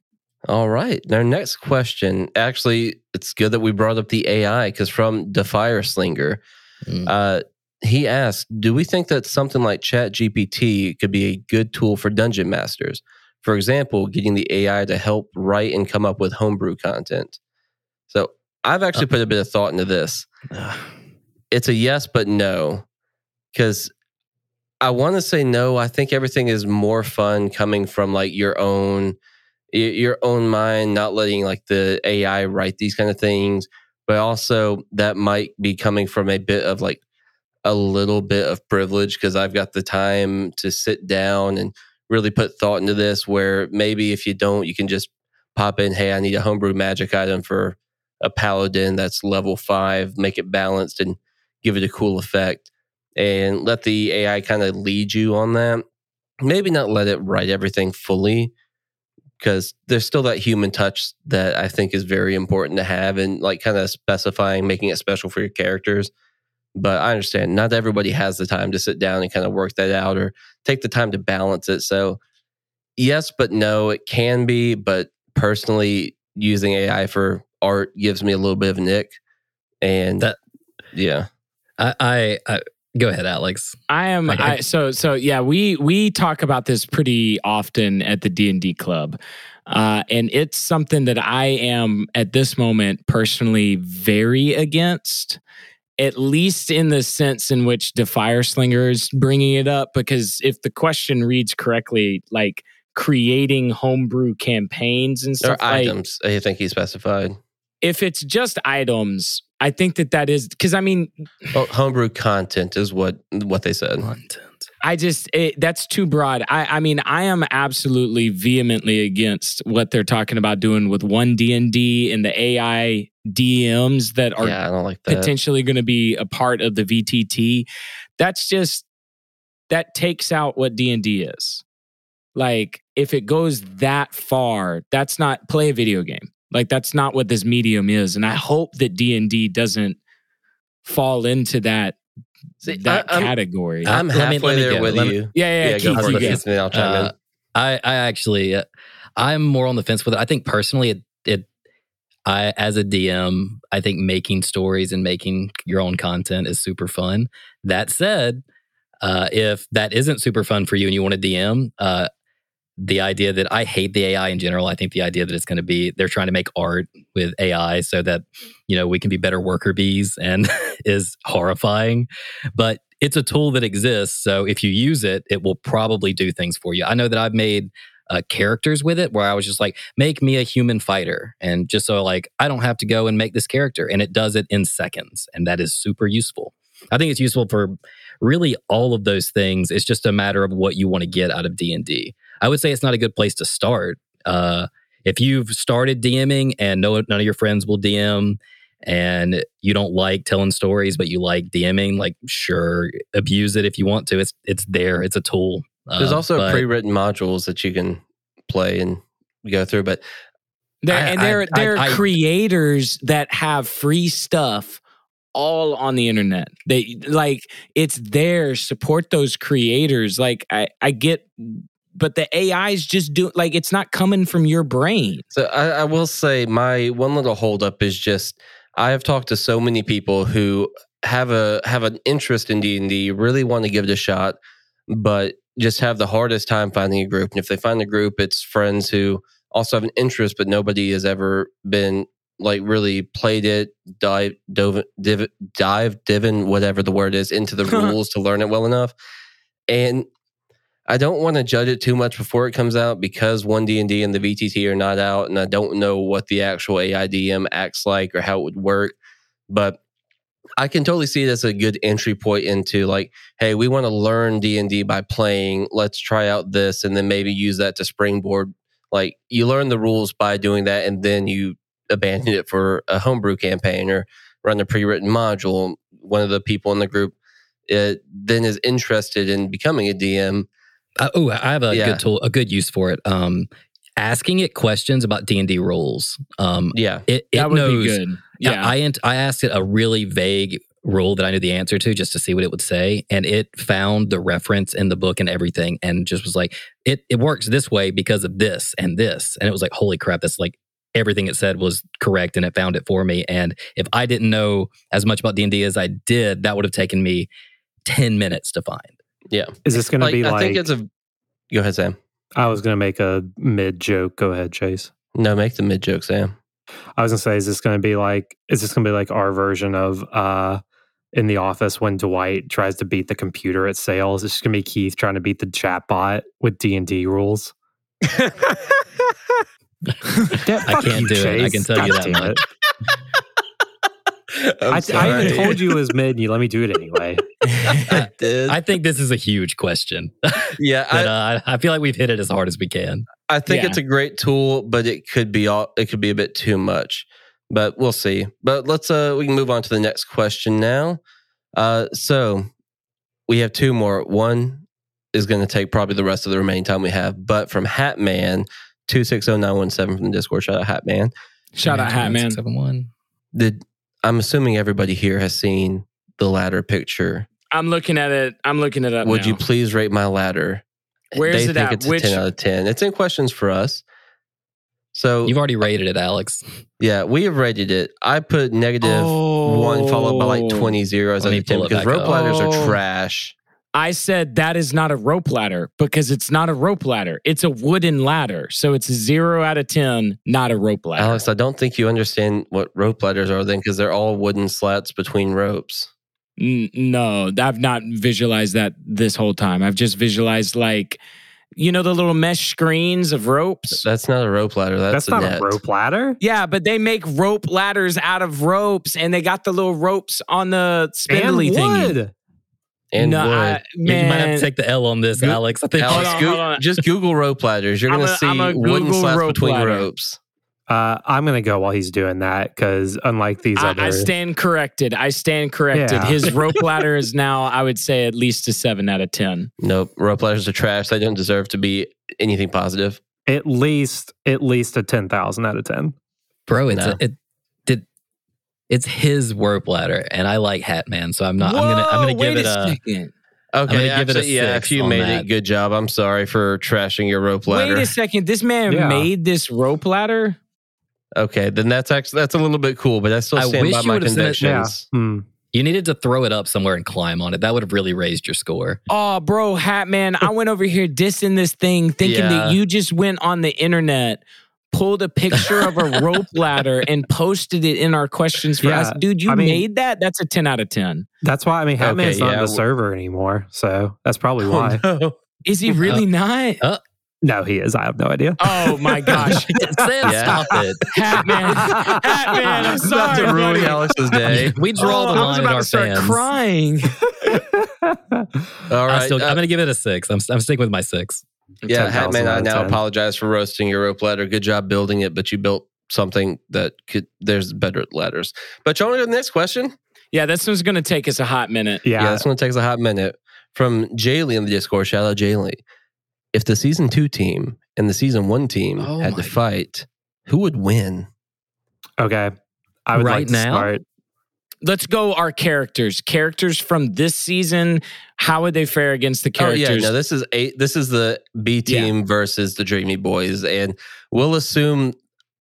All right. Our next question. Actually, it's good that we brought up the AI because from Defire Slinger, Mm. uh, he asked, "Do we think that something like Chat GPT could be a good tool for dungeon masters? For example, getting the AI to help write and come up with homebrew content." So I've actually put a bit of thought into this. It's a yes, but no, because I want to say no. I think everything is more fun coming from like your own your own mind, not letting like the AI write these kind of things, but also that might be coming from a bit of like a little bit of privilege because I've got the time to sit down and really put thought into this. Where maybe if you don't, you can just pop in, hey, I need a homebrew magic item for a paladin that's level five, make it balanced and give it a cool effect, and let the AI kind of lead you on that. Maybe not let it write everything fully, because there's still that human touch that I think is very important to have and like kind of specifying, making it special for your characters. But I understand not everybody has the time to sit down and kind of work that out or take the time to balance it. So, yes, but no, it can be. But personally, using AI for art gives me a little bit of nick. And That- yeah. I, I, I go ahead, Alex. I am. Okay. I, so so yeah. We we talk about this pretty often at the D and D club, uh, and it's something that I am at this moment personally very against. At least in the sense in which Defire Slinger is bringing it up, because if the question reads correctly, like creating homebrew campaigns and Or stuff like items, I think he specified. if it's just items, I think that that is because I mean Well, homebrew content is what what they said. Content. I just it, that's too broad. I, I mean, I am absolutely vehemently against what they're talking about doing with one D and D and the AI DMs that are yeah, I don't like that. potentially going to be a part of the VTT. That's just that takes out what D and D is. Like if it goes that far, that's not play a video game. Like that's not what this medium is. And I hope that D and D doesn't fall into that See, that I- I'm- category. I- I'm let me- halfway let me there go. with Let me- you. yeah, yeah, Yeah, Keith, go for you it, go. Keith, I'll chime in. Uh, I, I actually, uh, I'm more on the fence with it. I think personally, it, it, I, as a DM, I think making stories and making your own content is super fun. That said, uh, if that isn't super fun for you and you want to DM, uh, the idea that I hate the AI in general, I think the idea that it's going to be they're trying to make art with AI so that you know we can be better worker bees and is horrifying. But it's a tool that exists, so if you use it, it will probably do things for you. I know that I've made uh, characters with it where I was just like, make me a human fighter, and just so like I don't have to go and make this character, and it does it in seconds, and that is super useful. I think it's useful for really all of those things. It's just a matter of what you want to get out of D and D. I would say it's not a good place to start. Uh, if you've started DMing and no none of your friends will DM, and you don't like telling stories, but you like DMing, like sure, abuse it if you want to. It's it's there. It's a tool. There's Uh, also but- pre-written modules that you can play and go through, but There, I- and I- there, I- there are I- creators that have free stuff all on the internet. They like it's there. Support those creators. Like I, I get, but the AI's just do like it's not coming from your brain. So I, I will say my one little holdup is just I have talked to so many people who have a have an interest in D and D, really want to give it a shot, but just have the hardest time finding a group. And if they find a group, it's friends who also have an interest, but nobody has ever been like really played it, dive, dove, div, dive, divin, whatever the word is, into the rules to learn it well enough. And I don't want to judge it too much before it comes out because one D and D and the VTT are not out, and I don't know what the actual AIDM acts like or how it would work. but I can totally see it as a good entry point into like, hey, we want to learn D and D by playing. Let's try out this, and then maybe use that to springboard. Like you learn the rules by doing that, and then you abandon it for a homebrew campaign or run a pre-written module. One of the people in the group then is interested in becoming a DM. Uh, oh, I have a Yeah. good tool, a good use for it. Um, asking it questions about D and D rules. Um, Yeah, it, it that would knows. be good. Yeah, Yeah. I ent- I asked it a really vague rule that I knew the answer to just to see what it would say, and it found the reference in the book and everything, and just was like, it it works this way because of this and this, and it was like, holy crap, that's like everything it said was correct, and it found it for me. And if I didn't know as much about D and D as I did, that would have taken me ten minutes to find. Yeah. Is this going to like, be I like? think it's a. Go ahead, Sam. I was going to make a mid joke. Go ahead, Chase. No, make the mid joke, Sam. I was going to say, is this going to be like? Is this going to be like our version of uh in the office when Dwight tries to beat the computer at sales? It's just going to be Keith trying to beat the chatbot with D and D rules. I can't you, do it. I can tell you that much. It. I'm I, I even told you it was mid, and you let me do it anyway. I did. I think this is a huge question. yeah, but I, uh, I feel like we've hit it as hard as we can. I think Yeah. it's a great tool, but it could be all. It could be a bit too much. But we'll see. But let's. Uh, we can move on to the next question now. Uh, so we have two more. One is going to take probably the rest of the remaining time we have. But from Hatman two six zero nine one seven from the Discord. Shout out Hatman. Shout out Hat Man. Seven one. Did I'm assuming everybody here has seen the ladder picture. I'm looking at it. I'm looking it up. Would you please rate my ladder? Where they is it think at? it's Which- a 10 out of 10. It's in questions for us. So, You've already rated it, Alex. yeah, we have rated it. I put negative one followed by like Oh. 20 zeros Let out of 10 because rope up. ladders Oh. are trash. I said that is not a rope ladder because it's not a rope ladder. It's a wooden ladder. So it's a zero out of 10, not a rope ladder. Alex, I don't think you understand what rope ladders are then because they're all wooden slats between ropes. N- no, I've not visualized that this whole time. I've just visualized like, you know, the little mesh screens of ropes. That's not a rope ladder. That's, That's, a not net. a rope ladder. Yeah, but they make rope ladders out of ropes and they got the little ropes on the spindly and thingy. wood. And no, wood. I- Yeah, you might have to take the L on this, Go- Alex. I think Alex, Hold on, Goo- hold on. just Google rope ladders. You're I'm going to a- see a wooden slats rope between ladder. ropes. Uh, I'm gonna go while he's doing that because unlike these I, other, I stand corrected. I stand corrected. Yeah. His rope ladder is now, I would say, at least a seven out of 10. Nope. Rope ladders are trash. They don't deserve to be anything positive. at least at least a ten thousand out of ten. bro, it's No. a, it did it's his rope ladder, and I like Hat Man, so I'm not. I'm gonna I'm gonna Whoa, give wait it a. second. Okay, gonna give it a actually, yeah, if you made that. it, good job. I'm sorry for trashing your rope ladder. Wait a second. This man Yeah. made this rope ladder? Okay, then that's actually that's a little bit cool, but that's still I stand wish by you my would've convictions. Yeah. Hmm. You needed to throw it up somewhere and climb on it. That would have really raised your score. Oh, bro, Hat Man, I went over here dissing this thing, thinking Yeah. that you just went on the internet, pulled a picture of a rope ladder, and posted it in our questions for Yeah, us. Dude, you I mean- made that? That's a 10 out of 10. That's why I mean Hatman's Okay, not yeah, in the server anymore, so that's probably why. Oh, no. Is he really not? no, he is. I have no idea. Oh my gosh. Sam, Yeah. stop it. Hatman. Hatman, Hat Man, I'm Not sorry. to ruin buddy. Alex's day. We draw Oh, the I was line in about our to start fans. crying. All I right, still, uh, I'm gonna give it a six. I'm I'm sticking with my six. Yeah, 10,000 Hatman, I now 10. apologize for roasting your rope ladder. Good job building it, but you built something that could. There's better ladders. But you want to go to the next question? Yeah, this one's going to take us a hot minute. Yeah, Yeah, this one takes a hot minute. From Jaylee in the Discord, shout out Jaylee. If the season two team and the season one team Oh had to fight, who would win? okay. I would Right like to now? start. Let's go our characters. Characters from this season. How would they fare against the characters? Oh yeah, no, this is eight. This is the B team versus the Dreamy Boys, and we'll assume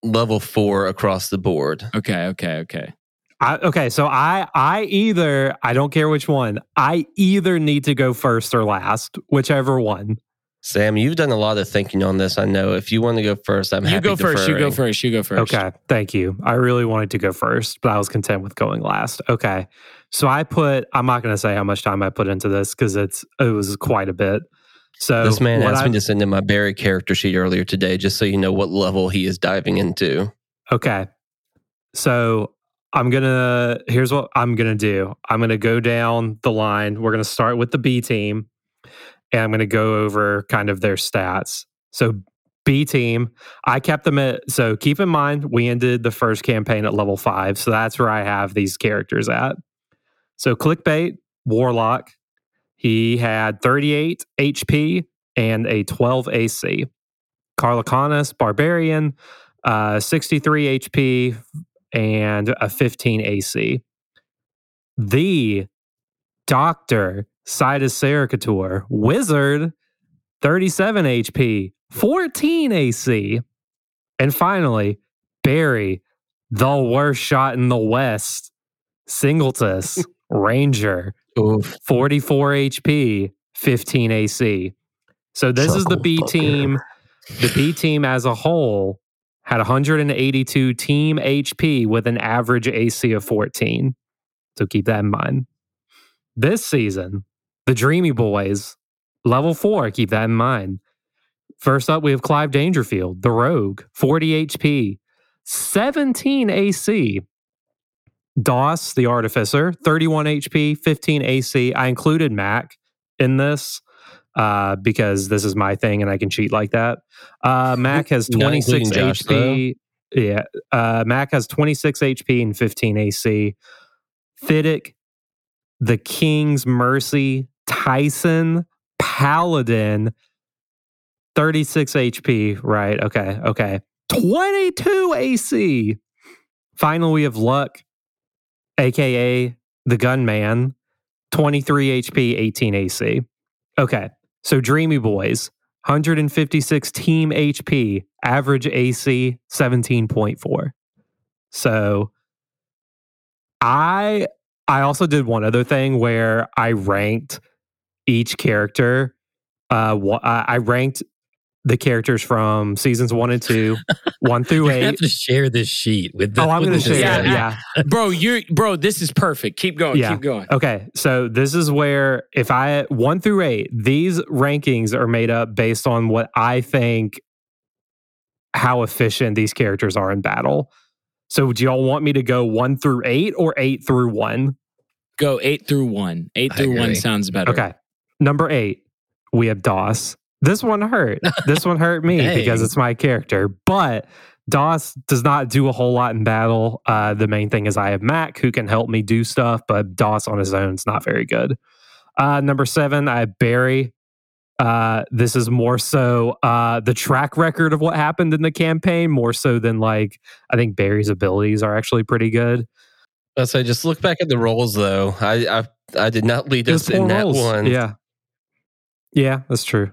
level four across the board. okay, okay, okay. I, okay, so I I either I don't care which one. I either need to go first or last, whichever one. Sam, you've done a lot of thinking on this. I know. If you want to go first, I'm happy to defer. You happy. go first. You go first. You go first. Okay, thank you. I really wanted to go first, but I was content with going last. Okay, so I put. I'm not going to say how much time I put into this because it's it was quite a bit. So This man asked I- me to send him my Barry character sheet earlier today, just so you know what level he is diving into. Okay. So I'm gonna here's what I'm gonna do. I'm gonna go down the line. We're gonna start with the B team, and I'm gonna go over kind of their stats. So B team, I kept them at so keep in mind we ended the first campaign at level five. So that's where I have these characters at. So clickbait, Warlock, he had 38 HP and a 12 AC. Carlacanus, Barbarian, uh, 63 HP and a 15 AC. The Doctor, Sidus Sericator, Wizard, 37 HP, 14 AC. And finally, Barry, the worst shot in the West, Singletus, Ranger, Oof. 44 HP, 15 AC. So this is the B team. The B team as a whole had 182 team HP with an average AC of 14. So keep that in mind. This season, the Dreamy Boys, level four, keep that in mind. First up, we have Clive Dangerfield, the Rogue, 40 HP, 17 AC. Doss, the Artificer, 31 HP, 15 AC. I included Mac in this uh, because this is my thing and I can cheat like that. Uh, Mac has 26 Josh, HP. Yeah. Uh, Mac has 26 HP and 15 AC. Fiddick, the King's Mercy, Tyson, Paladin, 36 HP. Right. Okay. Okay. 22 AC. Finally, we have Luck, aka the Gunman, 23 HP, 18 AC. Okay. So Dreamy Boys, 156 team HP, average AC 17.4. So I I also did one other thing where I ranked each character. Uh, I I ranked the characters from seasons one and two, one through eight. You have to share this sheet with the. Oh, I'm going to share. Yeah, it. Yeah. bro, you're bro. This is perfect. Keep going. Yeah. Keep going. Okay, so this is where if I one through eight, these rankings are made up based on what I think how efficient these characters are in battle. So do y'all want me to go one through eight or eight through one? Go eight through one. Eight I through one sounds better. Okay. Number eight, we have Doss. This one hurt. this one hurt me because it's my character. But Doss does not do a whole lot in battle. Uh, the main thing is I have Mac who can help me do stuff, but Doss on his own is not very good. Uh, number seven, I have Barry. Uh, this is more so uh, the track record of what happened in the campaign, more so than like I think Barry's abilities are actually pretty good. I say just look back at the rolls though. I I, I did not lead us in that one. Yeah. Yeah, that's true.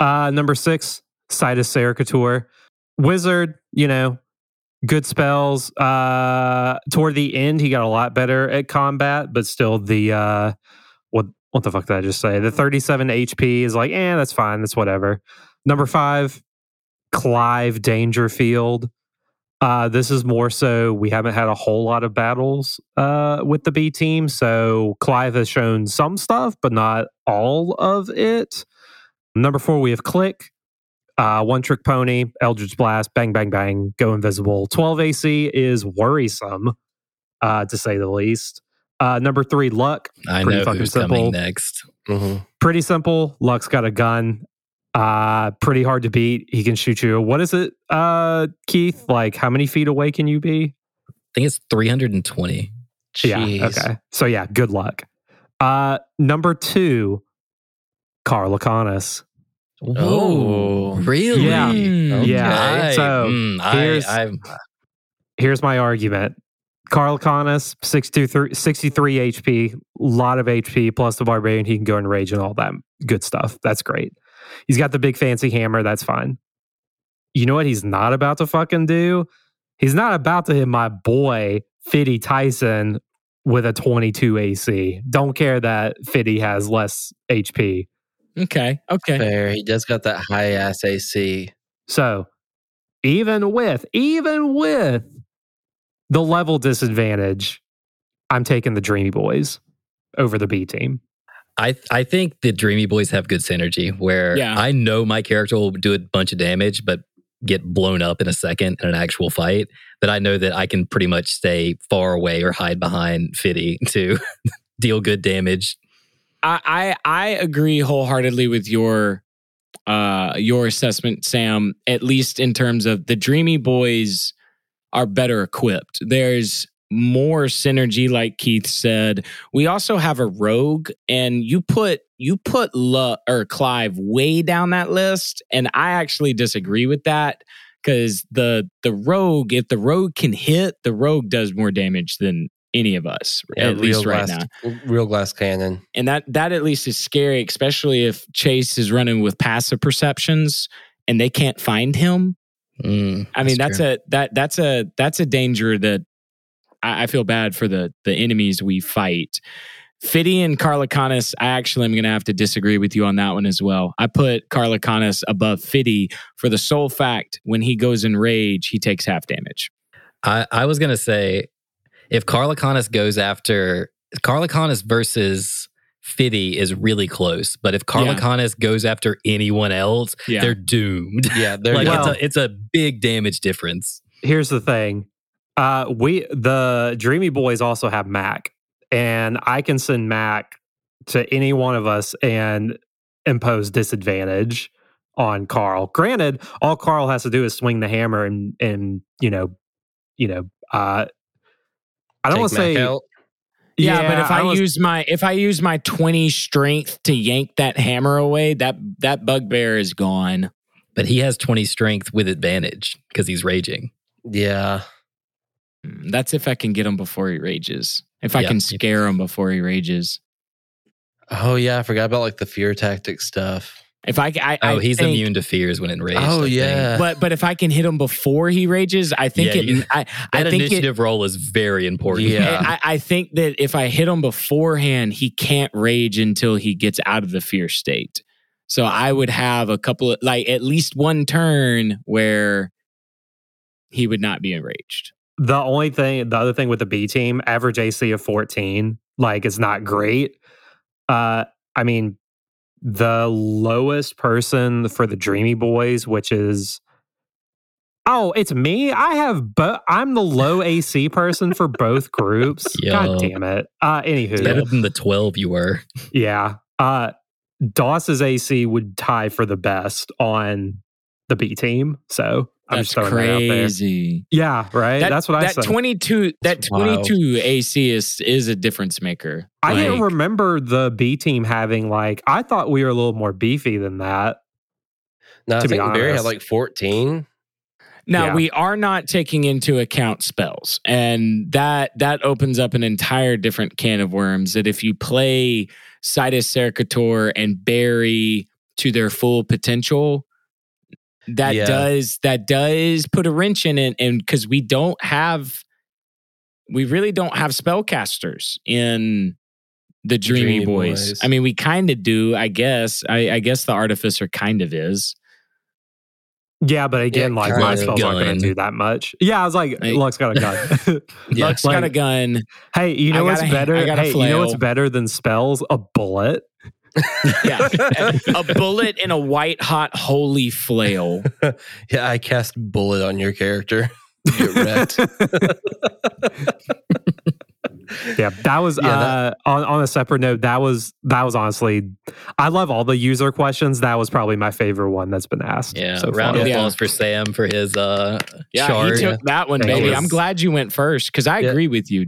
Uh number six, Sidus Sericator. Wizard, you know, good spells. Uh toward the end, he got a lot better at combat, but still the uh what what the fuck did I just say? The 37 HP is like, eh, that's fine, that's whatever. Number five, Clive Dangerfield. Uh, this is more so we haven't had a whole lot of battles uh, with the B team. So Clive has shown some stuff, but not all of it. Number four, we have Click, uh, One Trick Pony, Eldritch Blast, Bang Bang Bang, Go Invisible. 12 AC is worrisome, uh, to say the least. Uh, number three, Luck, I Pretty know fucking who's simple. coming next. Mhm. pretty simple. Luck's got a gun. Uh, pretty hard to beat. He can shoot you. What is it, uh, Keith? Like, how many feet away can you be? I think it's 320. Yeah. Jeez. Okay. So yeah, good luck. Uh, number two, Carl Laconis. Oh. really? Yeah. Mm. Yeah. So, mm, I, here's- I'm, Here's my argument. Carl Laconis, 63, 63 HP, a lot of HP, plus the barbarian. He can go in rage and all that good stuff. That's great. He's got the big fancy hammer. That's fine. You know what he's not about to fucking do? He's not about to hit my boy, Fiddy Tyson, with a 22 AC. Don't care that Fiddy has less HP. Okay. Okay. Fair. He does got that high ass AC. So even with, even with the level disadvantage, I'm taking the Dreamy Boys over the B team. I I think the Dreamy Boys have good synergy where Yeah. I know my character will do a bunch of damage, but get blown up in a second in an actual fight that I know that I can pretty much stay far away or hide behind Fitty to deal good damage. I, I agree wholeheartedly with your uh your assessment, Sam. At least in terms of the Dreamy Boys are better equipped. There's more synergy, like Keith said. We also have a rogue, and you put you put Lu- or Clive way down that list, and I actually disagree with that because the the rogue, if the rogue can hit, the rogue does more damage than any of us, Yeah, at least real right glass, now Real glass cannon. and that that at least is scary especially if chase is running with passive perceptions and they can't find him Mm, i mean that's true. a that that's a that's a danger that I, I feel bad for the the enemies we fight Fiddy and Carlacanis, I actually am going to have to disagree with you on that one as well. I put Carlacanis above Fiddy for the sole fact when he goes in rage, he takes half damage. I, I was gonna say if Carlacanis goes after Carlacanis versus Fiddy is really close, but if Carlacanis goes after anyone else, Yeah. they're doomed. Yeah, there like Well- it's a it's a big damage difference. here's the thing. Uh, we the Dreamy Boys also have Mac, and I can send Mac to any one of us and impose disadvantage on Carl. Granted, all Carl has to do is swing the hammer and and you know, you know, uh, I don't want to say out. Yeah, but if I, don't wanna- use my if I use my 20 strength to yank that hammer away, that that bugbear is gone. But he has 20 strength with advantage because he's raging. Yeah. Mm, That's if I can get him before he rages. If I Yeah. can scare him before he rages. Oh yeah, I forgot about like the fear tactic stuff. If I, I Oh, I he's think- immune to fears when enraged. Oh, I think. yeah. But but if I can hit him before he rages, I think Yeah, it. you- I, I That think it, initiative roll is very important. Yeah. I, I think that if I hit him beforehand, he can't rage until he gets out of the fear state. So I would have a couple of like at least one turn where he would not be enraged. the only thing the other thing with the B team, average AC of 14, like it's not great. Uh I mean the lowest person for the Dreamy Boys, which is Oh, it's me. I have but I'm the low AC person for both groups. Yo. God damn it. Uh It's better than the 12 you were. Yeah. Uh Doss's AC would tie for the best on the B team. So I'm That's just throwing that out there. crazy. Yeah, right. That- That's what I that said. 22 that That's wild. 22 AC is is a difference maker. I didn't remember the B team having like I thought we were a little more beefy than that. No, I be think Barry had like 14. Now Yeah. we are not taking into account spells, and that that opens up an entire different can of worms. That if you play Sidus Sercator and Barry to their full potential, that Yeah. does that does put a wrench in it, and because we don't have, we really don't have spellcasters in the Dreamy, Dreamy Boys. Boys. I mean, we kind of do, I guess. I, I guess the Artificer kind of is. Yeah, but again, Yeah, like my spells aren't going to do that much. Yeah, I was like, Like- Luck's got a gun. Yeah. Luck's got a gun. hey, you I know what's got a- better? I got Hey, you know what's better than spells? A bullet. Yeah. a bullet in a white hot holy flail. Yeah, I cast bullet on your character. Get wrecked. Yeah, that was Yeah, uh, on on a separate note. That was that was honestly, I love all the user questions. That was probably my favorite one that's been asked. Yeah. so round far. of Yeah. applause for Sam for his uh Yeah, chart. he took that one, That baby. was- I'm glad you went first because I Yeah. agree with you.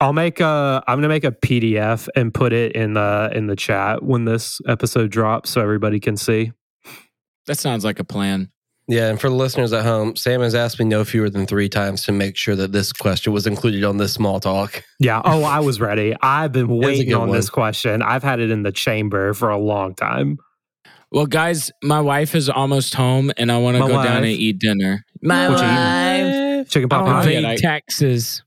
I'll make a. I'm gonna make a PDF and put it in the in the chat when this episode drops, so everybody can see. That sounds like a plan. Yeah, and for the listeners at home, Sam has asked me no fewer than three times to make sure that this question was included on this small talk. Yeah. Oh, I was ready. I've been waiting on one. this question. I've had it in the chamber for a long time. Well, guys, my wife is almost home and I want to My go down and eat dinner. My What you eating? wife. Chicken pot oh, pie. know Evade. I- taxes.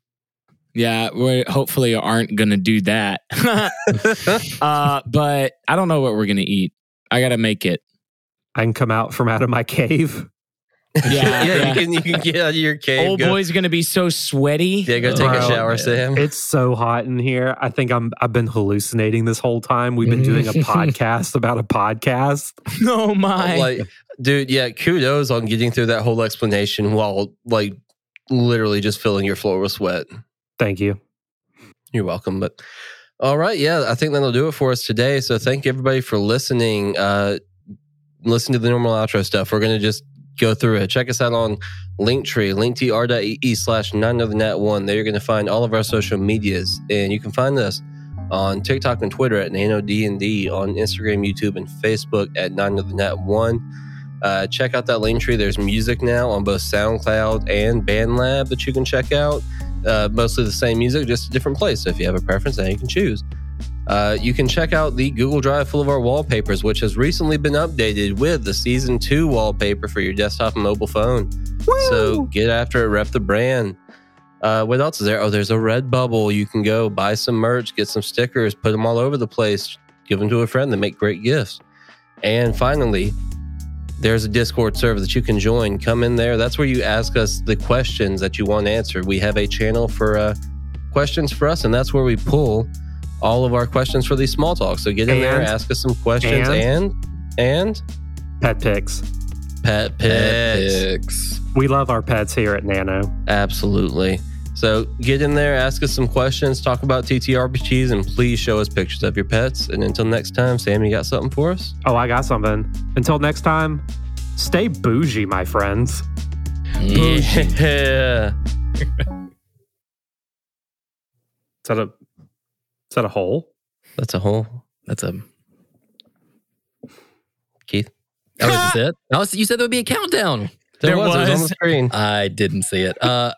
Yeah, we hopefully aren't going to do that. uh, but I don't know what we're going to eat. I got to make it. I can come out from out of my cave. Yeah, yeah, yeah. You, can, you can get out of your cave. Old go, boy's going to be so sweaty. Yeah, go take Bro, a shower, Sam. It's so hot in here. I think I'm. I've been hallucinating this whole time. We've been doing a podcast about a podcast. Oh, my. like Dude, yeah, kudos on getting through that whole explanation while like literally just filling your floor with sweat. Thank you. You're welcome. But all right, yeah, I think that'll do it for us today. So thank you everybody for listening. Uh listen to the normal outro stuff. We're gonna just go through it. Check us out on Linktree, linktr.ee slash Not Another Nat One. There you're gonna find all of our social medias. And you can find us on TikTok and Twitter at NanoDND, on Instagram, YouTube, and Facebook at Not Another Nat One. Uh, check out that link tree. There's music now on both SoundCloud and BandLab that you can check out. Uh, mostly the same music, just a different place. So if you have a preference, now you can choose. Uh, you can check out the Google Drive full of our wallpapers, which has recently been updated with the season two wallpaper for your desktop and mobile phone. So get after it, rep the brand. Uh, what else is there? Oh, there's a Redbubble. You can go buy some merch, get some stickers, put them all over the place, give them to a friend. They make great gifts. And finally, there's a Discord server that you can join. Come in there. That's where you ask us the questions that you want answered. We have a channel for uh, questions for us, and that's where we pull all of our questions for these small talks. So get in there, ask us some questions, and and, Pet pics. pet pets. Epics. We love our pets here at Nano. Absolutely. So get in there, ask us some questions, talk about TTRPGs, and please show us pictures of your pets. And until next time, Sam, you got something for us? Oh, I got something. Until next time, stay bougie, my friends. Yeah. Is that a is that a hole? That's a hole. That's a. Keith. That was it. I was, you said there would be a countdown. There, There was. It was on the was. screen. I didn't see it. Uh,